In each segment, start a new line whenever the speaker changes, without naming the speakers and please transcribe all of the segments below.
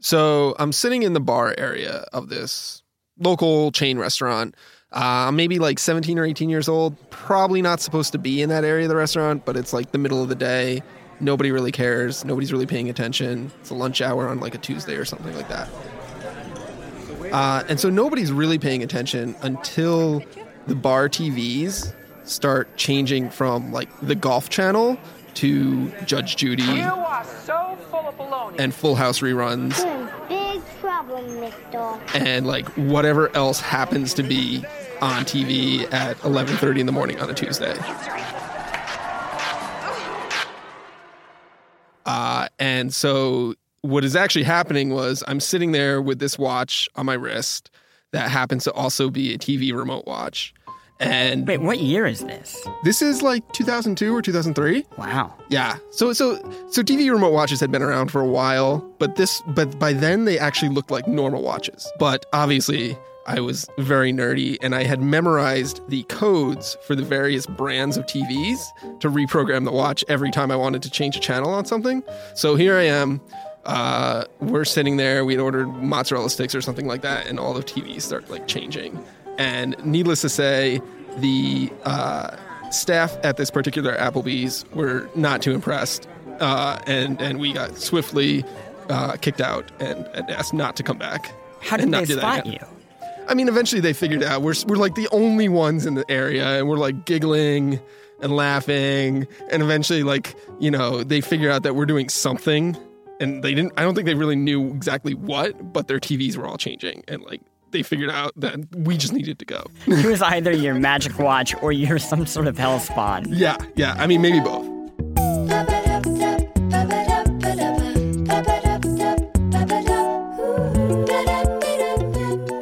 So I'm sitting in the bar area of this local chain restaurant. Uh, maybe like 17 or 18 years old. Probably not supposed to be in that area of the restaurant, but it's like the middle of the day. Nobody really cares. Nobody's really paying attention. It's a lunch hour on like a Tuesday or something like that. Uh, and so nobody's really paying attention until the bar TVs start changing from like the golf channel to Judge Judy
You are so full of
and Full House reruns
Big problem,
and like whatever else happens to be on TV at 11:30 in the morning on a Tuesday. Uh, and so what is actually happening was I'm sitting there with this watch on my wrist that happens to also be a TV remote watch. And
Wait, what year is this?
this is like 2002 or 2003.
Wow.
Yeah. So so so TV remote watches had been around for a while, but this but by then they actually looked like normal watches. But obviously I was very nerdy and I had memorized the codes for the various brands of TVs to reprogram the watch every time I wanted to change a channel on something. So here I am. Uh, we're sitting there. We had ordered mozzarella sticks or something like that, and all the TVs start like changing. And needless to say, the uh, staff at this particular Applebee's were not too impressed, uh, and and we got swiftly uh, kicked out and, and asked not to come back.
How did they spot you?
I mean, eventually they figured out. We're we're like the only ones in the area, and we're like giggling and laughing, and eventually, like you know, they figure out that we're doing something, and they didn't. I don't think they really knew exactly what, but their TVs were all changing, and like they figured out that we just needed to go.
He was either your magic watch or you're some sort of hell spawn.
yeah, yeah. I mean, maybe both.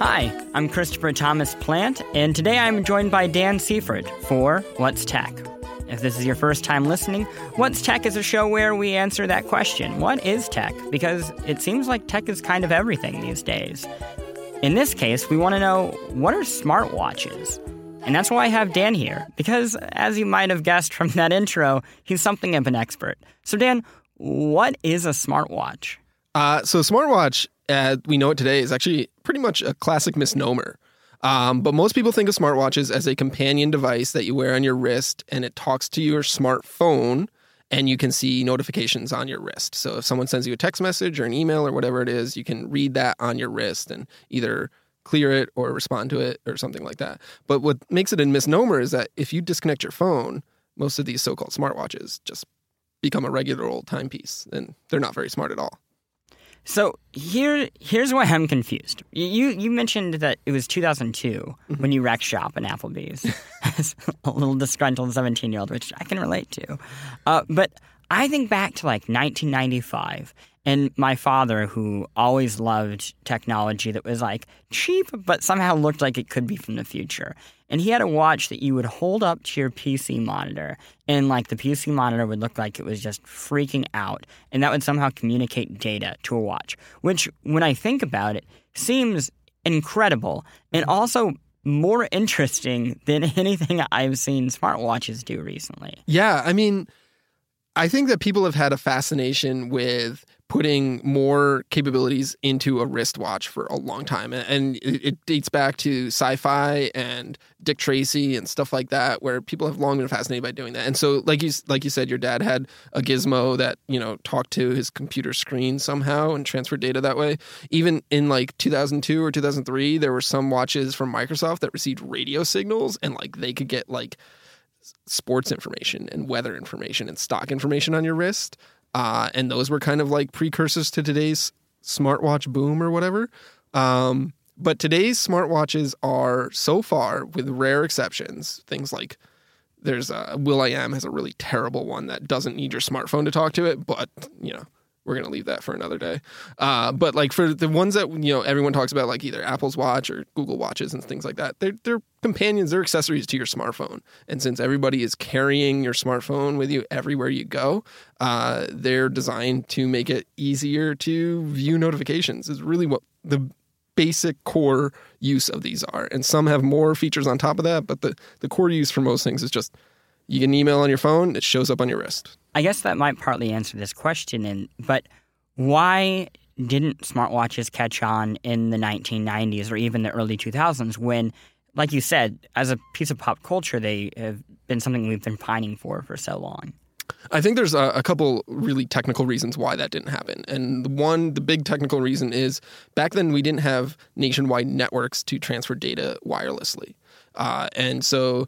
Hi, I'm Christopher Thomas Plante, and today I'm joined by Dan Seifert for What's Tech. If this is your first time listening, What's Tech is a show where we answer that question What is tech? Because it seems like tech is kind of everything these days. In this case, we want to know what are smartwatches? And that's why I have Dan here, because as you might have guessed from that intro, he's something of an expert. So, Dan, what is a smartwatch?
Uh, so smartwatch, uh, we know it today, is actually pretty much a classic misnomer. Um, but most people think of smartwatches as a companion device that you wear on your wrist, and it talks to your smartphone, and you can see notifications on your wrist. So if someone sends you a text message or an email or whatever it is, you can read that on your wrist and either clear it or respond to it or something like that. But what makes it a misnomer is that if you disconnect your phone, most of these so-called smartwatches just become a regular old timepiece, and they're not very smart at all.
So here, here's why I'm confused. You you mentioned that it was 2002 when you wrecked shop in Applebee's as a little disgruntled 17 year old, which I can relate to. Uh, but I think back to like 1995, and my father, who always loved technology that was like cheap but somehow looked like it could be from the future. And he had a watch that you would hold up to your PC monitor, and like the PC monitor would look like it was just freaking out, and that would somehow communicate data to a watch, which, when I think about it, seems incredible and also more interesting than anything I've seen smartwatches do recently.
Yeah, I mean, I think that people have had a fascination with putting more capabilities into a wristwatch for a long time, and- it, it dates back to sci-fi and Dick Tracy and stuff like that, where people have long been fascinated by doing that. And so, like you like you said, your dad had a gizmo that you know talked to his computer screen somehow and transferred data that way. Even in like 2002 or 2003, there were some watches from Microsoft that received radio signals, and like they could get like sports information and weather information and stock information on your wrist. Uh, and those were kind of like precursors to today's smartwatch boom or whatever. Um, but today's smartwatches are so far, with rare exceptions, things like there's a will.i.am has a really terrible one that doesn't need your smartphone to talk to it, but you know we're gonna leave that for another day. Uh, but like for the ones that you know everyone talks about, like either Apple's Watch or Google Watches and things like that, they're they're companions, they're accessories to your smartphone. And since everybody is carrying your smartphone with you everywhere you go, uh, they're designed to make it easier to view notifications. Is really what the basic core use of these are. And some have more features on top of that, but the, the core use for most things is just you get an email on your phone, it shows up on your wrist.
I guess that might partly answer this question, and but why didn't smartwatches catch on in the 1990s or even the early 2000s when, like you said, as a piece of pop culture, they have been something we've been pining for for so long?
I think there's a, a, couple really technical reasons why that didn't happen. And the one, the big technical reason is back then we didn't have nationwide networks to transfer data wirelessly. Uh, and so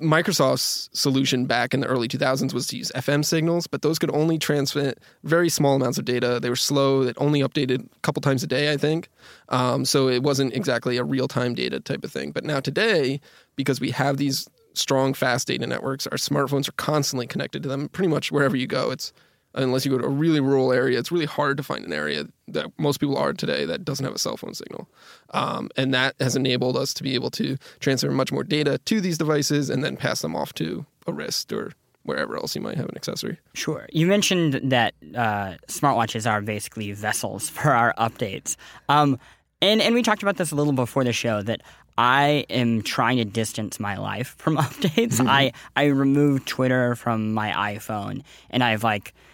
Microsoft's solution back in the early 2000s was to use FM signals, but those could only transmit very small amounts of data. They were slow. It only updated a couple times a day, I think. Um, so it wasn't exactly a real time data type of thing. But now today, because we have these strong, fast data networks, our smartphones are constantly connected to them pretty much wherever you go. It's unless you go to a really rural area, it's really hard to find an area that most people are today that doesn't have a cell phone signal. Um, and that has enabled us to be able to transfer much more data to these devices and then pass them off to a wrist or wherever else you might have an accessory.
Sure. You mentioned that uh, smartwatches are basically vessels for our updates. Um, and, and we talked about this a little before the show that I am trying to distance my life from updates. Mm-hmm. I, I removed Twitter from my iPhone and I've like –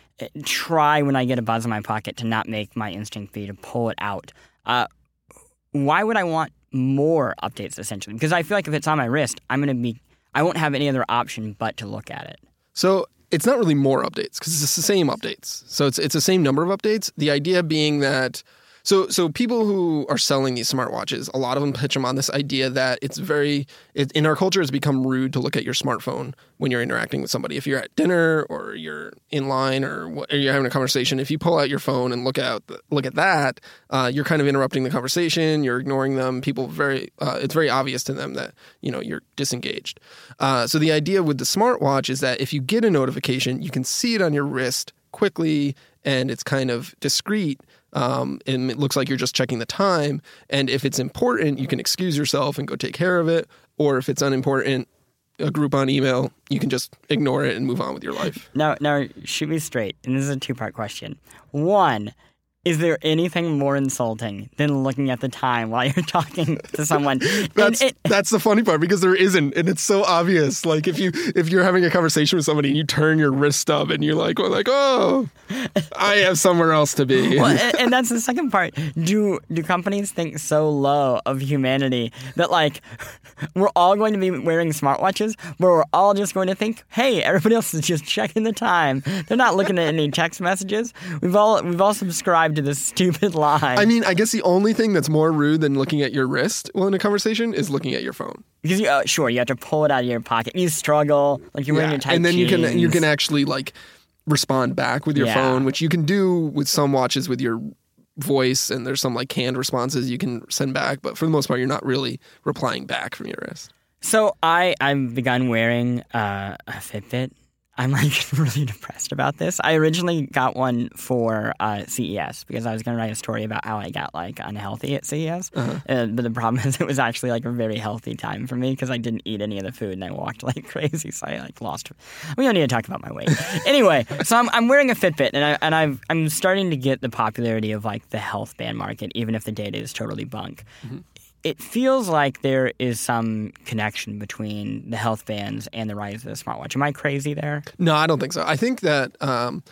try when I get a buzz in my pocket to not make my instinct be to pull it out. Uh, why would I want more updates essentially? Because I feel like if it's on my wrist, I'm going to be, I won't have any other option but to look at it.
So it's not really more updates because it's the same updates. So it's it's the same number of updates. The idea being that so, so people who are selling these smartwatches, a lot of them pitch them on this idea that it's very it, in our culture, it's become rude to look at your smartphone when you're interacting with somebody. If you're at dinner or you're in line or, or you're having a conversation, if you pull out your phone and look out look at that, uh, you're kind of interrupting the conversation. You're ignoring them. People very uh, it's very obvious to them that you know you're disengaged. Uh, so the idea with the smartwatch is that if you get a notification, you can see it on your wrist quickly and it's kind of discreet um, and it looks like you're just checking the time. And if it's important, you can excuse yourself and go take care of it. Or if it's unimportant, a Groupon email, you can just ignore it and move on with your life.
Now, now, shoot me straight. And this is a two part question. One, is there anything more insulting than looking at the time while you're talking to someone?
that's it, that's the funny part because there isn't, and it's so obvious. Like if you if you're having a conversation with somebody and you turn your wrist up and you're like, well, like, oh, I have somewhere else to be.
Well, and, and that's the second part. Do do companies think so low of humanity that like we're all going to be wearing smartwatches, but we're all just going to think, hey, everybody else is just checking the time. They're not looking at any text messages. We've all we've all subscribed to this stupid lie.
I mean, I guess the only thing that's more rude than looking at your wrist while in a conversation is looking at your phone.
Because you, uh, sure, you have to pull it out of your pocket. You struggle, like you're yeah. wearing your tight
and then
jeans.
you can you can actually like respond back with your yeah. phone, which you can do with some watches with your voice and there's some like canned responses you can send back but for the most part you're not really replying back from your wrist
so i i've begun wearing uh, a fitbit I'm like really depressed about this. I originally got one for uh, CES because I was going to write a story about how I got like unhealthy at CES. Uh-huh. Uh, but the problem is it was actually like a very healthy time for me because I didn't eat any of the food and I walked like crazy. So I like lost. We don't need to talk about my weight. anyway, so I'm, I'm wearing a Fitbit and I and I've, I'm starting to get the popularity of like the health band market, even if the data is totally bunk. Mm-hmm it feels like there is some connection between the health bands and the rise of the smartwatch. Am I crazy there?
No, I don't think so. I think that um,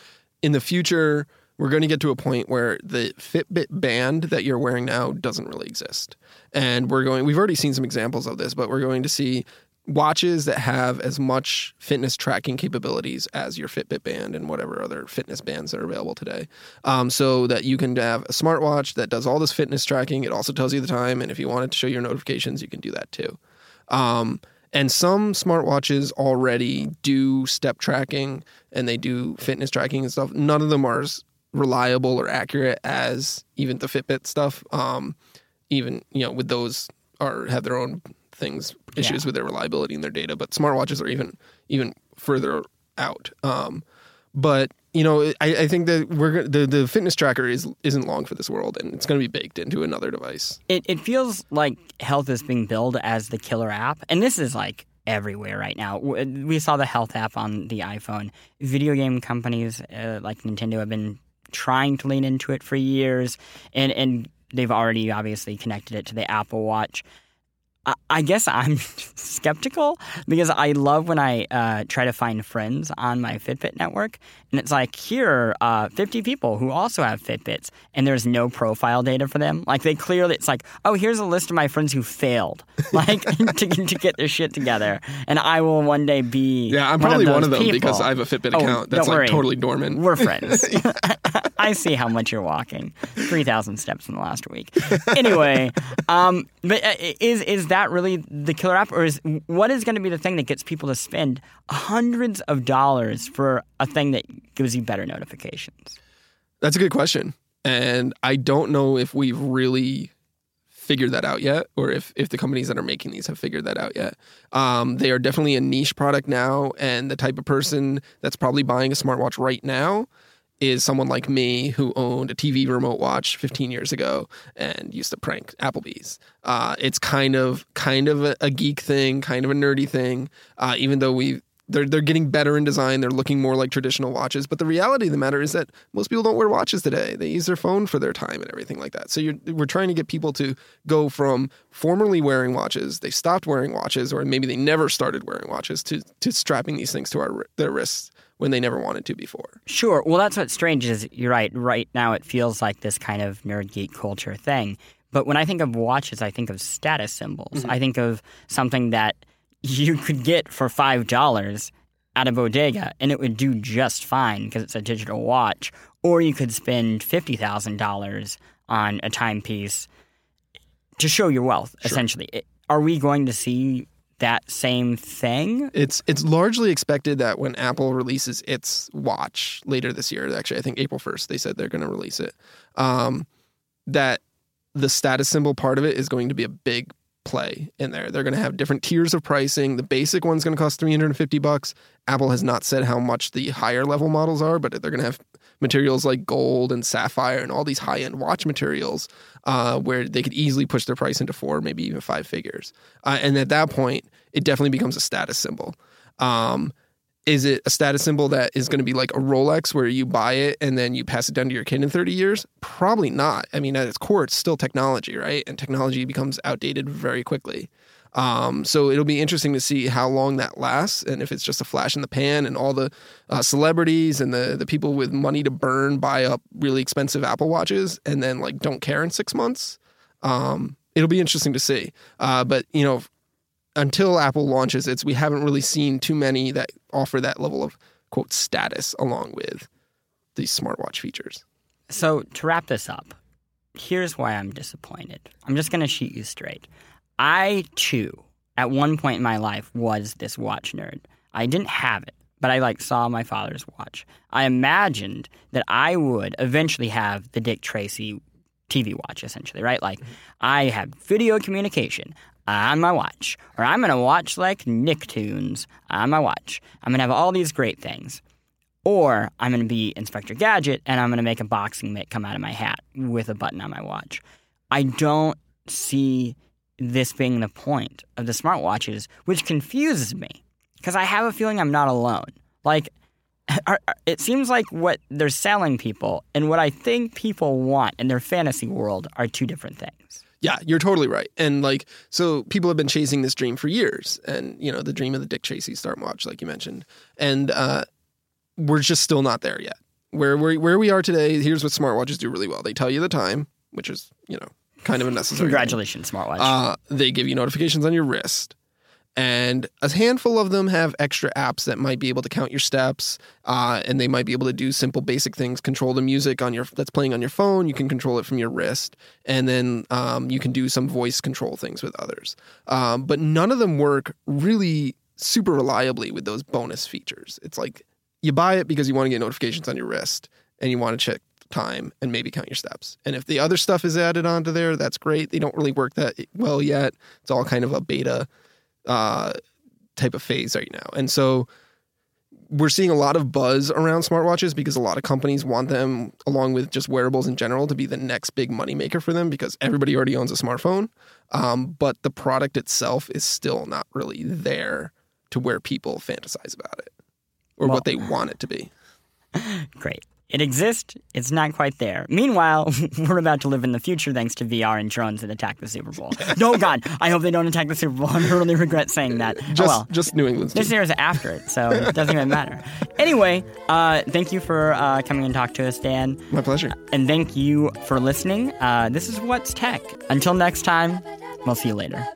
in the future, we're going to get to a point where the Fitbit band that you're wearing now doesn't really exist. And we're going, we've already seen some examples of this, but we're going to see watches that have as much fitness tracking capabilities as your Fitbit band and whatever other fitness bands that are available today. Um, so that you can have a smartwatch that does all this fitness tracking. It also tells you the time. And if you want it to show your notifications, you can do that too. Um, and some smartwatches already do step tracking and they do fitness tracking and stuff. None of them are as reliable or accurate as even the Fitbit stuff. Um, even, you know, with those are have their own things issues yeah. with their reliability and their data. But smartwatches are even even further out. Um, but you know, I, I, think that we're the the fitness tracker is isn't long for this world, and it's going to be baked into another device.
It it feels like health is being billed as the killer app, and this is like everywhere right now. We saw the health app on the iPhone. Video game companies uh, like Nintendo have been trying to lean into it for years, and and they've already obviously connected it to the Apple Watch. I guess I'm skeptical because I love when I uh, try to find friends on my Fitbit network, And it's like, here are uh, 50 people who also have Fitbits, and there's no profile data for them. Like, they clearly, it's like, oh, here's a list of my friends who failed, like, to, to get their shit together. And I will one day be.
Yeah, I'm
one
probably
of
one of them
people.
because I have a Fitbit
Oh,
account that's like
worry.
totally dormant.
We're friends. I see how much you're walking. 3,000 steps in the last week. Anyway, um, but uh, is is that really the killer app, or is what is going to be the thing that gets people to spend hundreds of dollars for a thing that gives you better notifications?
That's a good question. And I don't know if we've really figured that out yet, or if, if the companies that are making these have figured that out yet. Um, they are definitely a niche product now, and the type of person that's probably buying a smartwatch right now is someone like me who owned a TV remote watch 15 years ago and used to prank Applebee's. Uh, it's kind of kind of a, a geek thing, kind of a nerdy thing. Uh, even though we they're they're getting better in design, they're looking more like traditional watches. But the reality of the matter is that most people don't wear watches today. They use their phone for their time and everything like that. So we're trying to get people to go from formerly wearing watches, they stopped wearing watches, or maybe they never started wearing watches, to to strapping these things to our their wrists when they never wanted to before.
Sure. Well, that's what's strange is you're right. Right now, it feels like this kind of nerd geek culture thing. But when I think of watches, I think of status symbols. Mm-hmm. I think of something that you could get for five dollars at a bodega, and it would do just fine because it's a digital watch. Or you could spend fifty thousand dollars on a timepiece to show your wealth. Essentially, are we going to see that same thing?
It's it's largely expected that when Apple releases its watch later this year, actually I think April first, they said they're going to release it. Um, that the status symbol part of it is going to be a big play in there. They're going to have different tiers of pricing. The basic one's going to cost 350 bucks. Apple has not said how much the higher level models are, but they're going to have materials like gold and sapphire and all these high end watch materials uh, where they could easily push their price into four, maybe even five figures. Uh, and at that point, it definitely becomes a status symbol. Um, is it a status symbol that is going to be like a Rolex where you buy it and then you pass it down to your kid in 30 years? Probably not. I mean, at its core, it's still technology, right? And technology becomes outdated very quickly. Um, so it'll be interesting to see how long that lasts and if it's just a flash in the pan and all the uh, celebrities and the, the people with money to burn buy up really expensive Apple Watches and then like don't care in six months. Um, it'll be interesting to see. Uh, but, you know, until Apple launches its, we haven't really seen too many that offer that level of quote status along with these smartwatch features.
So to wrap this up, here's why I'm disappointed. I'm just going to shoot you straight. I too, at one point in my life, was this watch nerd. I didn't have it, but I like saw my father's watch. I imagined that I would eventually have the Dick Tracy TV watch, essentially, right? Like I have video communication on my watch, or I'm gonna watch like Nicktoons on my watch. I'm gonna have all these great things. Or I'm to be Inspector Gadget and I'm to make a boxing mitt come out of my hat with a button on my watch. I don't see this being the point of the smartwatches, which confuses me because I have a feeling I'm not alone. Like, it seems like what they're selling people and what I think people want in their fantasy world are two different things.
Yeah, you're totally right. And like, so people have been chasing this dream for years, and you know, the dream of the Dick Tracy smartwatch, like you mentioned, and uh, we're just still not there yet. Where where where we are today, here's what smartwatches do really well. They tell you the time, which is you know kind of a necessary. thing.
Congratulations, smartwatch.
Uh, they give you notifications on your wrist. And a handful of them have extra apps that might be able to count your steps, uh, and they might be able to do simple, basic things. Control the music on your that's playing on your phone. You can control it from your wrist, and then um, you can do some voice control things with others. Um, but none of them work really super reliably with those bonus features. It's like you buy it because you want to get notifications on your wrist, and you want to check time and maybe count your steps. And if the other stuff is added onto there, that's great. They don't really work that well yet. It's all kind of a beta uh, type of phase right now. And so we're seeing a lot of buzz around smartwatches because a lot of companies want them, along with just wearables in general, to be the next big moneymaker for them because everybody already owns a smartphone. Um, but the product itself is still not really there to where people fantasize about it or
Well-
what they want it to be.
Great. It exists, it's not quite there. Meanwhile, we're about to live in the future thanks to VR and drones that attack the Super Bowl. no, God, I hope they don't attack the Super Bowl. I really regret saying that.
Just
oh well.
just New England's
This year is after it, so it doesn't even matter. Anyway, uh, thank you for uh, coming and talk to us, Dan.
My pleasure.
And thank you for listening. Uh, this is What's Tech. Until next time, we'll see you later.